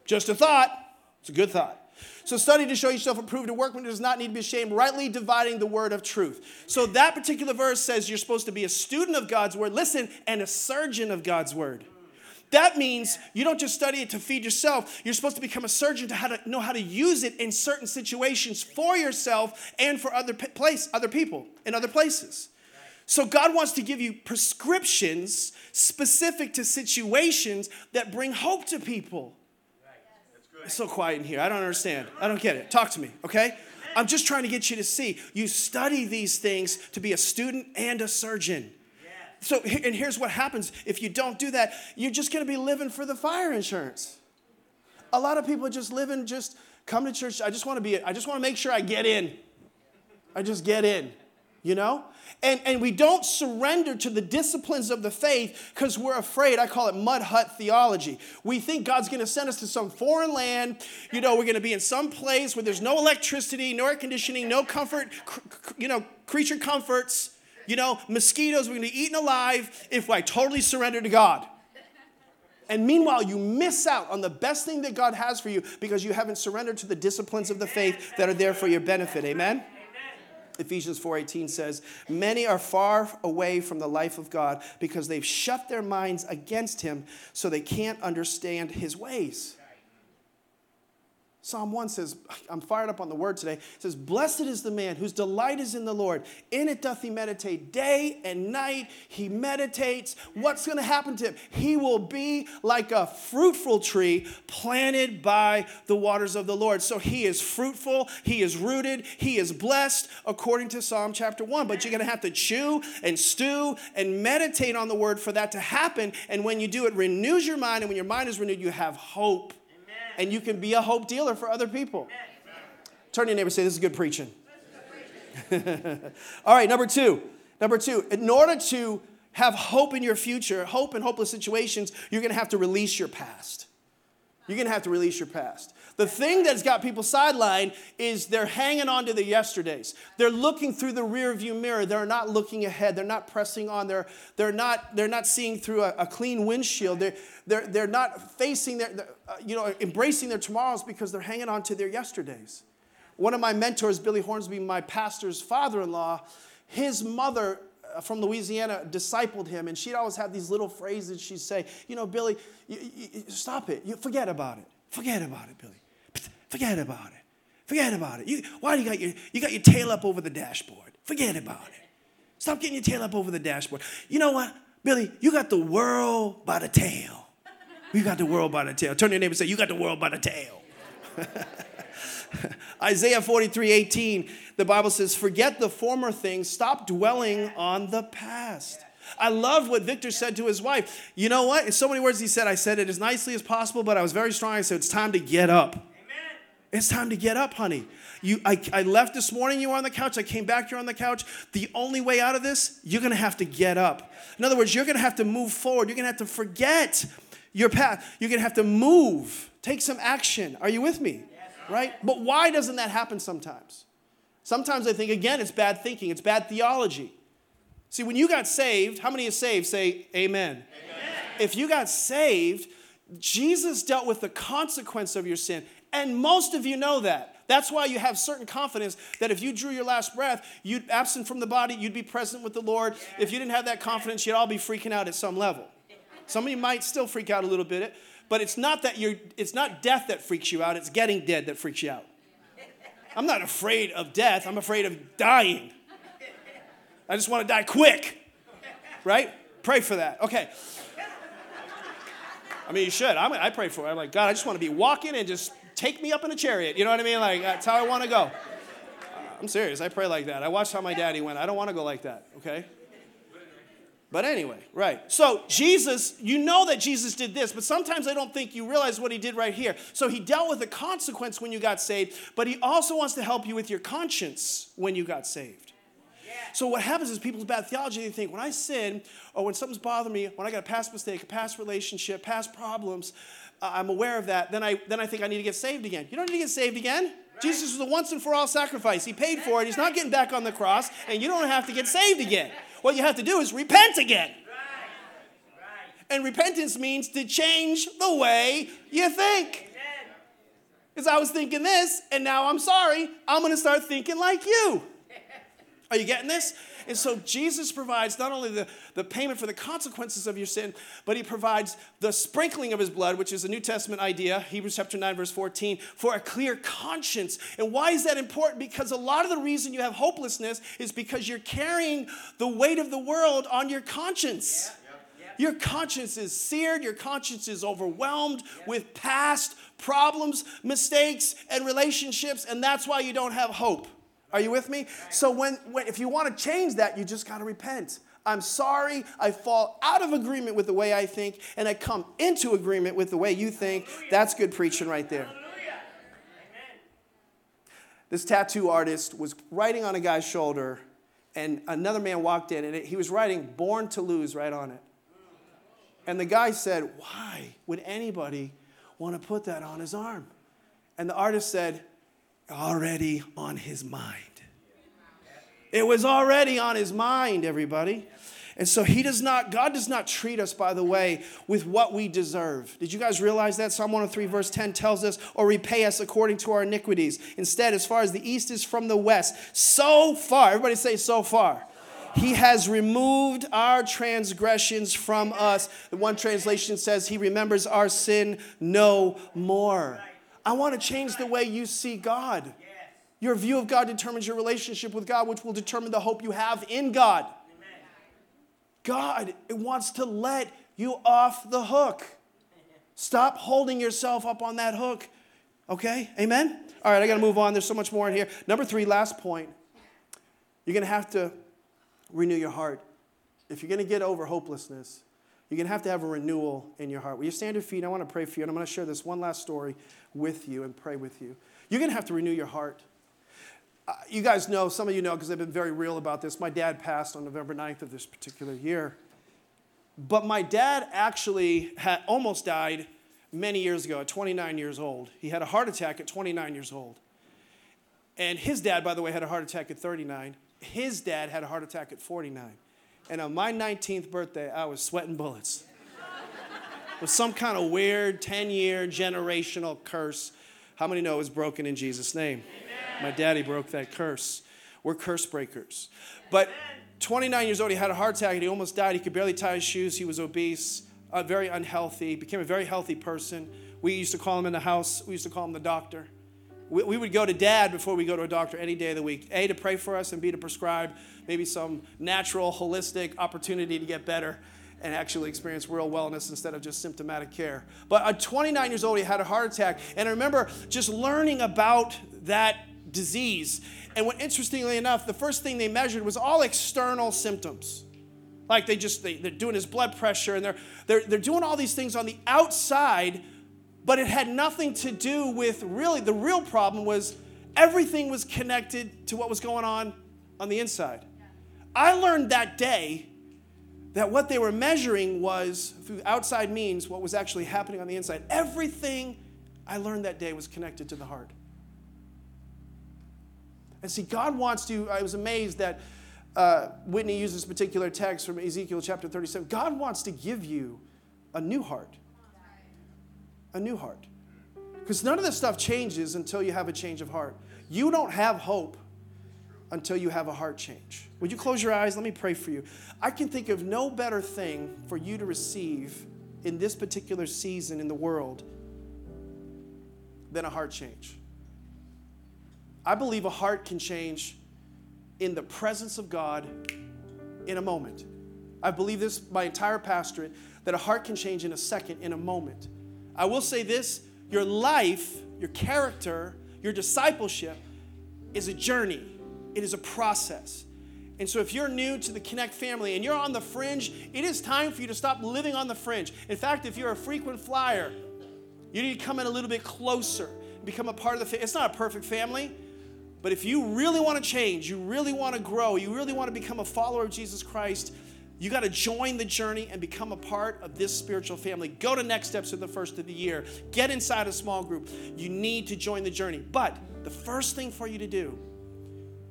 Speaker 1: Just a thought. It's a good thought. So study to show yourself approved, a workman who does not need to be ashamed, rightly dividing the word of truth. So that particular verse says you're supposed to be a student of God's word, listen, and a surgeon of God's word. That means you don't just study it to feed yourself. You're supposed to become a surgeon to how to know how to use it in certain situations for yourself and for other place, other people in other places. So God wants to give you prescriptions specific to situations that bring hope to people. It's so quiet in here. I don't understand. I don't get it. Talk to me, okay? I'm just trying to get you to see. You study these things to be a student and a surgeon. So, and here's what happens if you don't do that, you're just gonna be living for the fire insurance. A lot of people just live living, just come to church. I just wanna be, I just wanna make sure I get in. I just get in you know? And, and we don't surrender to the disciplines of the faith because we're afraid. I call it mud hut theology. We think God's going to send us to some foreign land. You know, we're going to be in some place where there's no electricity, no air conditioning, no comfort, you know, creature comforts, you know, mosquitoes. We're going to be eaten alive if I totally surrender to God. And meanwhile, you miss out on the best thing that God has for you because you haven't surrendered to the disciplines of the faith that are there for your benefit. Amen? Ephesians 4:18 says, "Many are far away from the life of God because they've shut their minds against him so they can't understand his ways." Psalm 1 says, I'm fired up on the word today. It says, Blessed is the man whose delight is in the Lord. In it doth he meditate day and night. He meditates. What's going to happen to him? He will be like a fruitful tree planted by the waters of the Lord. So he is fruitful. He is rooted. He is blessed according to Psalm chapter 1. But you're going to have to chew and stew and meditate on the word for that to happen. And when you do, it renews your mind. And when your mind is renewed, you have hope and you can be a hope dealer for other people. Turn to your neighbor say, This is good preaching. All right, number two. Number two, in order to have hope in your future, hope in hopeless situations, you're gonna have to release your past. You're gonna have to release your past. The thing that's got people sidelined is they're hanging on to the yesterdays. They're looking through the rear view mirror. They're not looking ahead. They're not pressing on. They're, they're, not, they're not seeing through a, a clean windshield. They're, they're, they're not facing their, uh, you know, embracing their tomorrows because they're hanging on to their yesterdays. One of my mentors, Billy Hornsby, my pastor's father in law, his mother uh, from Louisiana discipled him, and she'd always have these little phrases she'd say, You know, Billy, you, you, stop it. You, forget about it. Forget about it, Billy. Forget about it. Forget about it. You, why do you got your, you got your tail up over the dashboard? Forget about it. Stop getting your tail up over the dashboard. You know what, Billy? You got the world by the tail. You got the world by the tail. Turn your neighbor and say, You got the world by the tail. Isaiah 43 18, the Bible says, Forget the former things, stop dwelling on the past. I love what Victor said to his wife. You know what? In so many words, he said, I said it as nicely as possible, but I was very strong. I said, It's time to get up. It's time to get up, honey. You, I, I left this morning, you were on the couch. I came back, you're on the couch. The only way out of this, you're gonna have to get up. In other words, you're gonna have to move forward. You're gonna have to forget your path. You're gonna have to move, take some action. Are you with me? Right? But why doesn't that happen sometimes? Sometimes I think, again, it's bad thinking, it's bad theology. See, when you got saved, how many is saved? Say amen. amen. If you got saved, Jesus dealt with the consequence of your sin. And most of you know that. That's why you have certain confidence that if you drew your last breath, you'd absent from the body, you'd be present with the Lord. If you didn't have that confidence, you'd all be freaking out at some level. Some of you might still freak out a little bit, but it's not that you're it's not death that freaks you out, it's getting dead that freaks you out. I'm not afraid of death, I'm afraid of dying. I just want to die quick. Right? Pray for that. Okay. I mean, you should. I'm, i pray for it. I'm like, God, I just want to be walking and just take me up in a chariot. You know what I mean? Like, that's how I want to go. Uh, I'm serious. I pray like that. I watched how my daddy went. I don't want to go like that, okay? But anyway, right. So Jesus, you know that Jesus did this, but sometimes I don't think you realize what he did right here. So he dealt with the consequence when you got saved, but he also wants to help you with your conscience when you got saved. So what happens is people's bad theology, they think when I sin or when something's bothering me, when I got a past mistake, a past relationship, past problems, uh, I'm aware of that, then I, then I think I need to get saved again. You don't need to get saved again. Right. Jesus was a once and for all sacrifice. He paid for it. He's not getting back on the cross, and you don't have to get saved again. What you have to do is repent again. And repentance means to change the way you think. Because I was thinking this, and now I'm sorry. I'm going to start thinking like you. Are you getting this? And so Jesus provides not only the, the payment for the consequences of your sin, but he provides the sprinkling of his blood, which is a New Testament idea, Hebrews chapter 9, verse 14, for a clear conscience. And why is that important? Because a lot of the reason you have hopelessness is because you're carrying the weight of the world on your conscience. Your conscience is seared, your conscience is overwhelmed with past problems, mistakes, and relationships, and that's why you don't have hope. Are you with me? So when, when if you want to change that, you just got to repent. I'm sorry. I fall out of agreement with the way I think, and I come into agreement with the way you think. That's good preaching right there. This tattoo artist was writing on a guy's shoulder, and another man walked in, and he was writing "Born to Lose" right on it. And the guy said, "Why would anybody want to put that on his arm?" And the artist said, "Already on his mind." It was already on his mind, everybody. And so he does not, God does not treat us, by the way, with what we deserve. Did you guys realize that? Psalm 103, verse 10 tells us, or repay us according to our iniquities. Instead, as far as the east is from the west, so far, everybody say, so far. He has removed our transgressions from us. The one translation says, He remembers our sin no more. I want to change the way you see God. Your view of God determines your relationship with God, which will determine the hope you have in God. God it wants to let you off the hook. Stop holding yourself up on that hook. Okay? Amen? All right, I got to move on. There's so much more in here. Number three, last point. You're going to have to renew your heart. If you're going to get over hopelessness, you're going to have to have a renewal in your heart. Will you stand your feet? I want to pray for you, and I'm going to share this one last story with you and pray with you. You're going to have to renew your heart. Uh, you guys know, some of you know, because I've been very real about this. My dad passed on November 9th of this particular year. But my dad actually had almost died many years ago at 29 years old. He had a heart attack at 29 years old. And his dad, by the way, had a heart attack at 39. His dad had a heart attack at 49. And on my 19th birthday, I was sweating bullets. it was some kind of weird 10 year generational curse. How many know it was broken in Jesus' name? My daddy broke that curse. We're curse breakers. But 29 years old, he had a heart attack and he almost died. He could barely tie his shoes. He was obese, uh, very unhealthy, became a very healthy person. We used to call him in the house, we used to call him the doctor. We, we would go to dad before we go to a doctor any day of the week. A, to pray for us, and B, to prescribe maybe some natural, holistic opportunity to get better and actually experience real wellness instead of just symptomatic care. But at 29 years old, he had a heart attack. And I remember just learning about that disease. And what interestingly enough, the first thing they measured was all external symptoms. Like they just they, they're doing his blood pressure and they're, they're they're doing all these things on the outside, but it had nothing to do with really the real problem was everything was connected to what was going on on the inside. I learned that day that what they were measuring was through outside means what was actually happening on the inside. Everything I learned that day was connected to the heart. And see, God wants to, I was amazed that uh, Whitney uses this particular text from Ezekiel chapter 37. God wants to give you a new heart. A new heart. Because none of this stuff changes until you have a change of heart. You don't have hope until you have a heart change. Would you close your eyes? Let me pray for you. I can think of no better thing for you to receive in this particular season in the world than a heart change. I believe a heart can change in the presence of God in a moment. I believe this my entire pastorate that a heart can change in a second, in a moment. I will say this your life, your character, your discipleship is a journey, it is a process. And so, if you're new to the Connect family and you're on the fringe, it is time for you to stop living on the fringe. In fact, if you're a frequent flyer, you need to come in a little bit closer, become a part of the family. It's not a perfect family, but if you really want to change, you really want to grow, you really want to become a follower of Jesus Christ, you got to join the journey and become a part of this spiritual family. Go to Next Steps at the first of the year. Get inside a small group. You need to join the journey. But the first thing for you to do,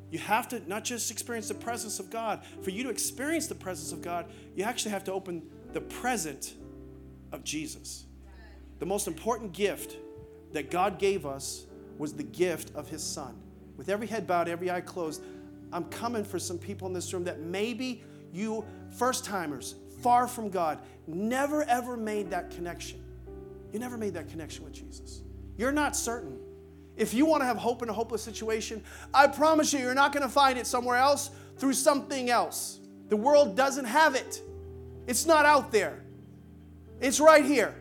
Speaker 1: you have to not just experience the presence of God. For you to experience the presence of God, you actually have to open the present of Jesus. The most important gift that God gave us was the gift of His Son with every head bowed, every eye closed, I'm coming for some people in this room that maybe you, first timers, far from God, never ever made that connection. You never made that connection with Jesus. You're not certain. If you want to have hope in a hopeless situation, I promise you, you're not going to find it somewhere else through something else. The world doesn't have it, it's not out there, it's right here.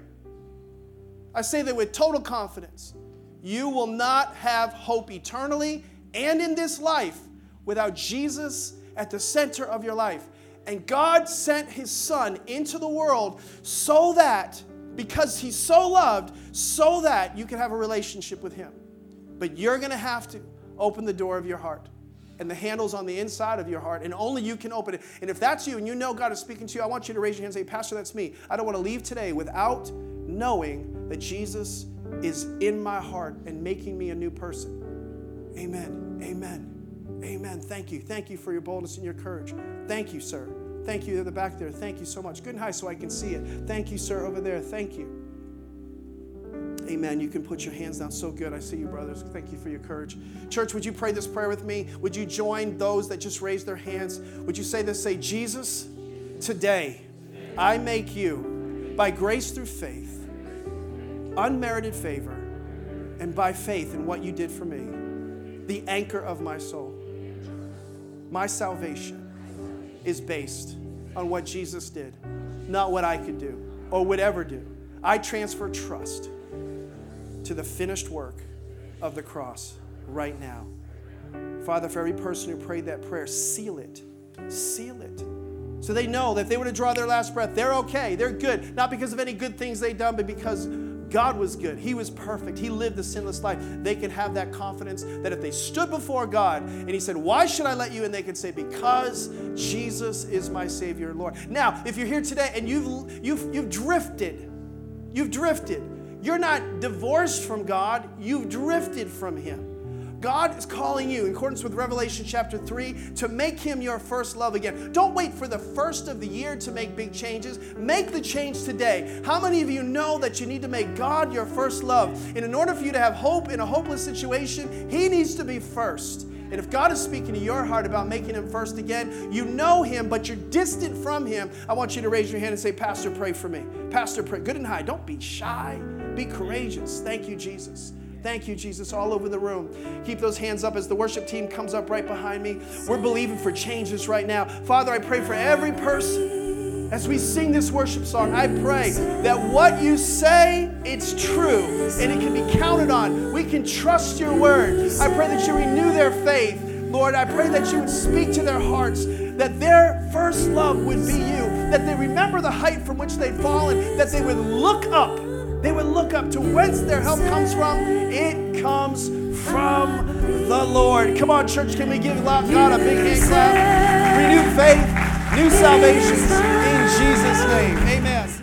Speaker 1: I say that with total confidence. You will not have hope eternally and in this life without Jesus at the center of your life. And God sent His Son into the world so that, because He so loved, so that you can have a relationship with Him. But you're going to have to open the door of your heart. And the handle's on the inside of your heart, and only you can open it. And if that's you and you know God is speaking to you, I want you to raise your hand and say, Pastor, that's me. I don't want to leave today without knowing that Jesus is in my heart and making me a new person. Amen. Amen. Amen. Thank you. Thank you for your boldness and your courage. Thank you, sir. Thank you at the back there. Thank you so much. Good and high so I can see it. Thank you, sir, over there. Thank you. Amen. You can put your hands down. So good. I see you, brothers. Thank you for your courage. Church, would you pray this prayer with me? Would you join those that just raised their hands? Would you say this? Say, Jesus, today I make you, by grace through faith, unmerited favor, and by faith in what you did for me, the anchor of my soul. My salvation is based on what Jesus did, not what I could do or would ever do. I transfer trust to the finished work of the cross right now. Father, for every person who prayed that prayer, seal it. Seal it. So they know that if they were to draw their last breath, they're okay, they're good. Not because of any good things they've done, but because God was good. He was perfect. He lived the sinless life. They can have that confidence that if they stood before God and He said, Why should I let you in? They could say, Because Jesus is my Savior and Lord. Now, if you're here today and you've, you've, you've drifted, you've drifted, you're not divorced from God, you've drifted from Him. God is calling you, in accordance with Revelation chapter 3, to make Him your first love again. Don't wait for the first of the year to make big changes. Make the change today. How many of you know that you need to make God your first love? And in order for you to have hope in a hopeless situation, He needs to be first. And if God is speaking to your heart about making Him first again, you know Him, but you're distant from Him, I want you to raise your hand and say, Pastor, pray for me. Pastor, pray. Good and high. Don't be shy. Be courageous. Thank you, Jesus. Thank you, Jesus, all over the room. Keep those hands up as the worship team comes up right behind me. We're believing for changes right now. Father, I pray for every person as we sing this worship song. I pray that what you say, it's true and it can be counted on. We can trust your word. I pray that you renew their faith. Lord, I pray that you would speak to their hearts, that their first love would be you, that they remember the height from which they'd fallen, that they would look up they would look up to whence their help comes from. It comes from the Lord. Come on, church, can we give God a big hand clap? Renewed faith, new salvations in Jesus' name. Amen.